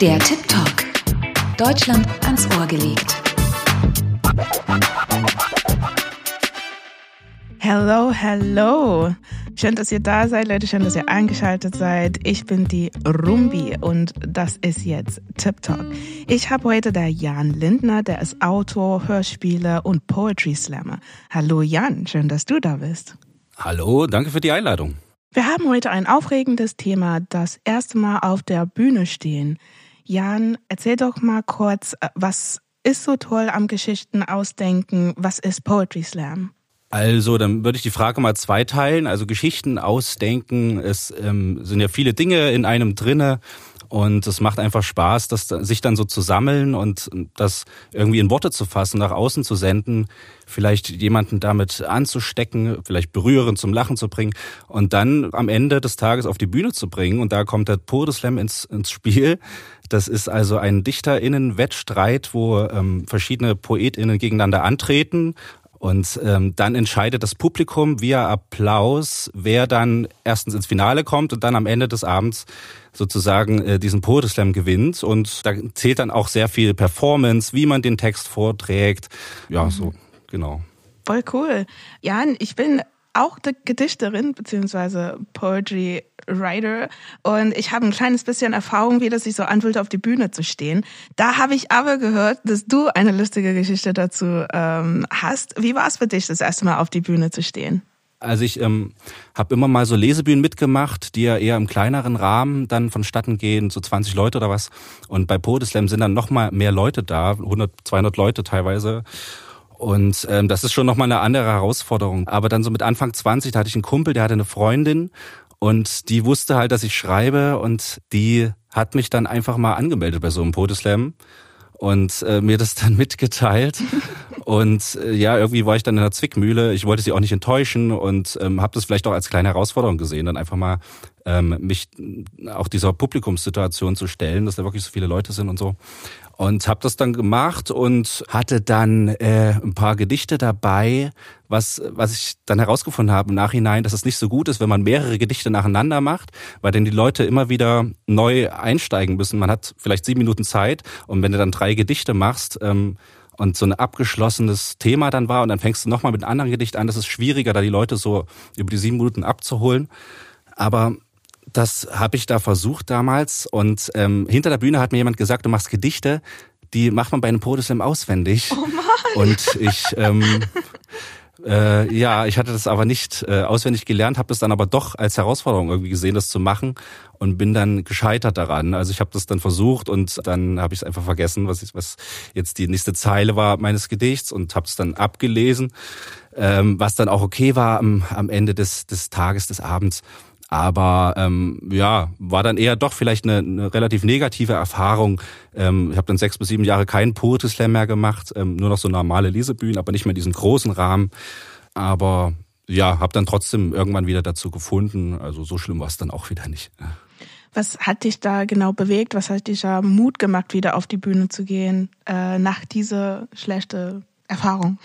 Der Tip Talk. Deutschland ans Ohr gelegt. Hello, hello. Schön, dass ihr da seid, Leute. Schön, dass ihr eingeschaltet seid. Ich bin die Rumbi und das ist jetzt Tip Talk. Ich habe heute da Jan Lindner, der ist Autor, Hörspieler und Poetry Slammer. Hallo Jan, schön, dass du da bist. Hallo, danke für die Einladung. Wir haben heute ein aufregendes Thema, das erste Mal auf der Bühne stehen. Jan, erzähl doch mal kurz, äh, was ist so toll am Geschichten ausdenken? Was ist Poetry Slam? Also, dann würde ich die Frage mal zweiteilen. Also Geschichten ausdenken, es ähm, sind ja viele Dinge in einem drinne und es macht einfach Spaß, das sich dann so zu sammeln und das irgendwie in Worte zu fassen, nach außen zu senden, vielleicht jemanden damit anzustecken, vielleicht berühren, zum Lachen zu bringen und dann am Ende des Tages auf die Bühne zu bringen. Und da kommt der Poetry Slam ins, ins Spiel. Das ist also ein DichterInnen-Wettstreit, wo ähm, verschiedene PoetInnen gegeneinander antreten und ähm, dann entscheidet das Publikum via Applaus, wer dann erstens ins Finale kommt und dann am Ende des Abends sozusagen äh, diesen Poetry Slam gewinnt. Und da zählt dann auch sehr viel Performance, wie man den Text vorträgt. Ja, so, genau. Voll cool. Jan, ich bin auch Gedichterin beziehungsweise Poetry Writer und ich habe ein kleines bisschen Erfahrung, wie das sich so anfühlt, auf die Bühne zu stehen. Da habe ich aber gehört, dass du eine lustige Geschichte dazu ähm, hast. Wie war es für dich, das erste Mal auf die Bühne zu stehen? Also ich ähm, habe immer mal so Lesebühnen mitgemacht, die ja eher im kleineren Rahmen dann vonstatten gehen, so 20 Leute oder was. Und bei Podeslam sind dann noch mal mehr Leute da, 100, 200 Leute teilweise. Und ähm, das ist schon nochmal eine andere Herausforderung. Aber dann so mit Anfang 20, da hatte ich einen Kumpel, der hatte eine Freundin und die wusste halt, dass ich schreibe und die hat mich dann einfach mal angemeldet bei so einem Podeslam und äh, mir das dann mitgeteilt. und äh, ja, irgendwie war ich dann in der Zwickmühle. Ich wollte sie auch nicht enttäuschen und ähm, habe das vielleicht auch als kleine Herausforderung gesehen, dann einfach mal ähm, mich auch dieser Publikumssituation zu stellen, dass da wirklich so viele Leute sind und so und habe das dann gemacht und hatte dann äh, ein paar Gedichte dabei, was was ich dann herausgefunden habe im Nachhinein, dass es nicht so gut ist, wenn man mehrere Gedichte nacheinander macht, weil dann die Leute immer wieder neu einsteigen müssen. Man hat vielleicht sieben Minuten Zeit und wenn du dann drei Gedichte machst ähm, und so ein abgeschlossenes Thema dann war und dann fängst du nochmal mit einem anderen Gedicht an, das ist schwieriger, da die Leute so über die sieben Minuten abzuholen. Aber das habe ich da versucht damals und ähm, hinter der Bühne hat mir jemand gesagt, du machst Gedichte, die macht man bei einem Podeslam auswendig. Oh Mann. Und ich ähm, äh, ja, ich hatte das aber nicht äh, auswendig gelernt, habe das dann aber doch als Herausforderung irgendwie gesehen, das zu machen und bin dann gescheitert daran. Also ich habe das dann versucht und dann habe ich es einfach vergessen, was, ich, was jetzt die nächste Zeile war meines Gedichts und habe es dann abgelesen, ähm, was dann auch okay war am, am Ende des, des Tages, des Abends. Aber ähm, ja, war dann eher doch vielleicht eine, eine relativ negative Erfahrung. Ähm, ich habe dann sechs bis sieben Jahre keinen Poetry Slam mehr gemacht, ähm, nur noch so normale Lesebühnen, aber nicht mehr diesen großen Rahmen. Aber ja, habe dann trotzdem irgendwann wieder dazu gefunden. Also so schlimm war es dann auch wieder nicht. Was hat dich da genau bewegt? Was hat dich da Mut gemacht, wieder auf die Bühne zu gehen äh, nach dieser schlechten Erfahrung?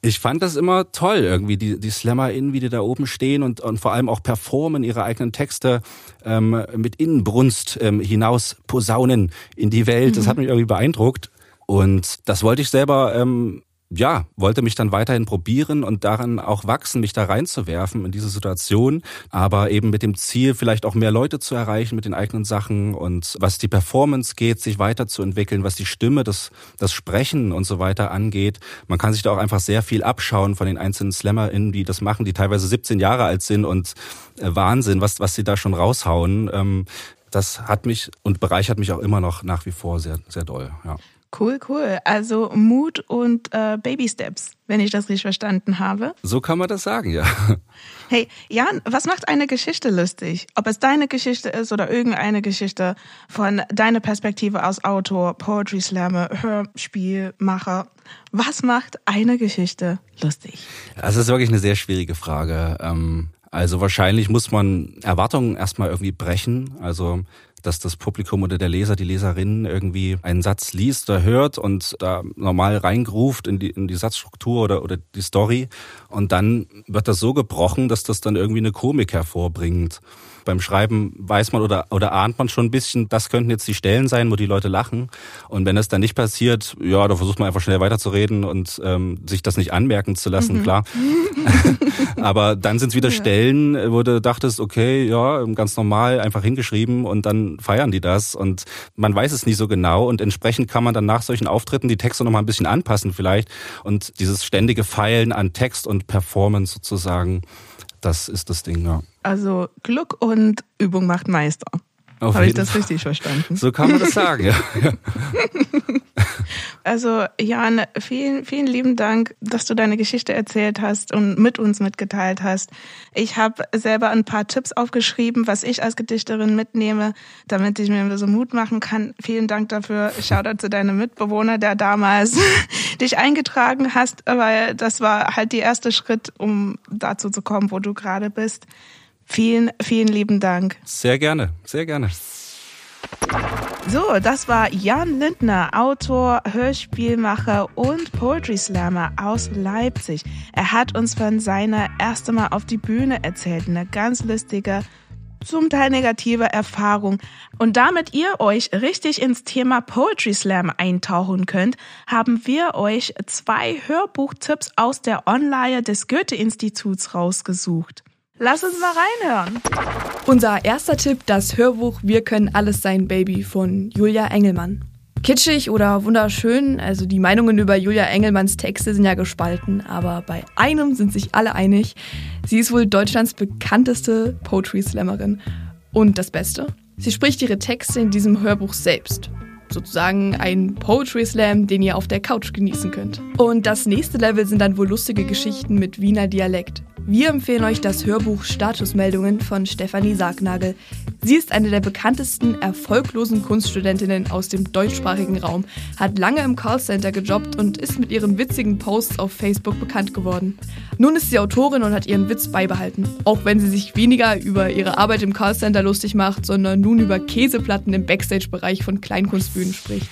Ich fand das immer toll, irgendwie, die, die SlammerInnen, wie die da oben stehen und, und vor allem auch performen, ihre eigenen Texte ähm, mit Innenbrunst ähm, hinaus posaunen in die Welt. Das mhm. hat mich irgendwie beeindruckt. Und das wollte ich selber ähm, ja, wollte mich dann weiterhin probieren und daran auch wachsen, mich da reinzuwerfen in diese Situation, aber eben mit dem Ziel, vielleicht auch mehr Leute zu erreichen mit den eigenen Sachen und was die Performance geht, sich weiterzuentwickeln, was die Stimme, das, das Sprechen und so weiter angeht. Man kann sich da auch einfach sehr viel abschauen von den einzelnen SlammerInnen, die das machen, die teilweise 17 Jahre alt sind und äh, Wahnsinn, was, was sie da schon raushauen. Ähm, das hat mich und bereichert mich auch immer noch nach wie vor sehr, sehr doll, ja. Cool, cool. Also Mut und äh, Baby Steps, wenn ich das richtig verstanden habe. So kann man das sagen, ja. Hey, Jan, was macht eine Geschichte lustig? Ob es deine Geschichte ist oder irgendeine Geschichte von deiner Perspektive als Autor, Poetry Slammer, Hörspielmacher. Was macht eine Geschichte lustig? Das ist wirklich eine sehr schwierige Frage. Ähm, also wahrscheinlich muss man Erwartungen erstmal irgendwie brechen. Also dass das Publikum oder der Leser, die Leserin irgendwie einen Satz liest oder hört und da normal reingruft in die, in die Satzstruktur oder, oder die Story. Und dann wird das so gebrochen, dass das dann irgendwie eine Komik hervorbringt beim Schreiben weiß man oder, oder ahnt man schon ein bisschen, das könnten jetzt die Stellen sein, wo die Leute lachen. Und wenn es dann nicht passiert, ja, da versucht man einfach schnell weiterzureden und ähm, sich das nicht anmerken zu lassen, mhm. klar. Aber dann sind es wieder ja. Stellen, wo du dachtest, okay, ja, ganz normal, einfach hingeschrieben und dann feiern die das. Und man weiß es nicht so genau. Und entsprechend kann man dann nach solchen Auftritten die Texte nochmal ein bisschen anpassen vielleicht. Und dieses ständige Feilen an Text und Performance sozusagen, das ist das Ding, ja. Also Glück und Übung macht Meister. Habe ich das richtig verstanden? So kann man das sagen, ja. Also Jan, vielen, vielen lieben Dank, dass du deine Geschichte erzählt hast und mit uns mitgeteilt hast. Ich habe selber ein paar Tipps aufgeschrieben, was ich als Gedichterin mitnehme, damit ich mir so Mut machen kann. Vielen Dank dafür. Shoutout zu deinem Mitbewohner, der damals dich eingetragen hast, weil das war halt der erste Schritt, um dazu zu kommen, wo du gerade bist. Vielen, vielen lieben Dank. Sehr gerne, sehr gerne. So, das war Jan Lindner, Autor, Hörspielmacher und Poetry Slammer aus Leipzig. Er hat uns von seiner ersten Mal auf die Bühne erzählt. Eine ganz lustige, zum Teil negative Erfahrung. Und damit ihr euch richtig ins Thema Poetry Slam eintauchen könnt, haben wir euch zwei Hörbuchtipps aus der Online des Goethe-Instituts rausgesucht. Lass uns mal reinhören. Unser erster Tipp, das Hörbuch Wir können alles sein, Baby von Julia Engelmann. Kitschig oder wunderschön, also die Meinungen über Julia Engelmanns Texte sind ja gespalten, aber bei einem sind sich alle einig. Sie ist wohl Deutschlands bekannteste Poetry Slammerin. Und das Beste? Sie spricht ihre Texte in diesem Hörbuch selbst. Sozusagen ein Poetry Slam, den ihr auf der Couch genießen könnt. Und das nächste Level sind dann wohl lustige Geschichten mit Wiener Dialekt. Wir empfehlen euch das Hörbuch Statusmeldungen von Stefanie Sargnagel. Sie ist eine der bekanntesten erfolglosen Kunststudentinnen aus dem deutschsprachigen Raum, hat lange im Callcenter gejobbt und ist mit ihren witzigen Posts auf Facebook bekannt geworden. Nun ist sie Autorin und hat ihren Witz beibehalten, auch wenn sie sich weniger über ihre Arbeit im Callcenter lustig macht, sondern nun über Käseplatten im Backstage-Bereich von Kleinkunstbühnen spricht.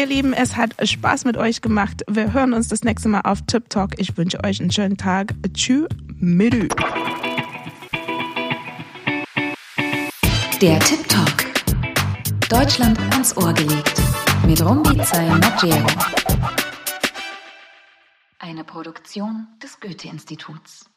Ihr Lieben, es hat Spaß mit euch gemacht. Wir hören uns das nächste Mal auf Tip Talk. Ich wünsche euch einen schönen Tag. Tschüss, Midü. Der Tip Talk. Deutschland ans Ohr gelegt. Mit Rumbi Magero. Eine Produktion des Goethe-Instituts.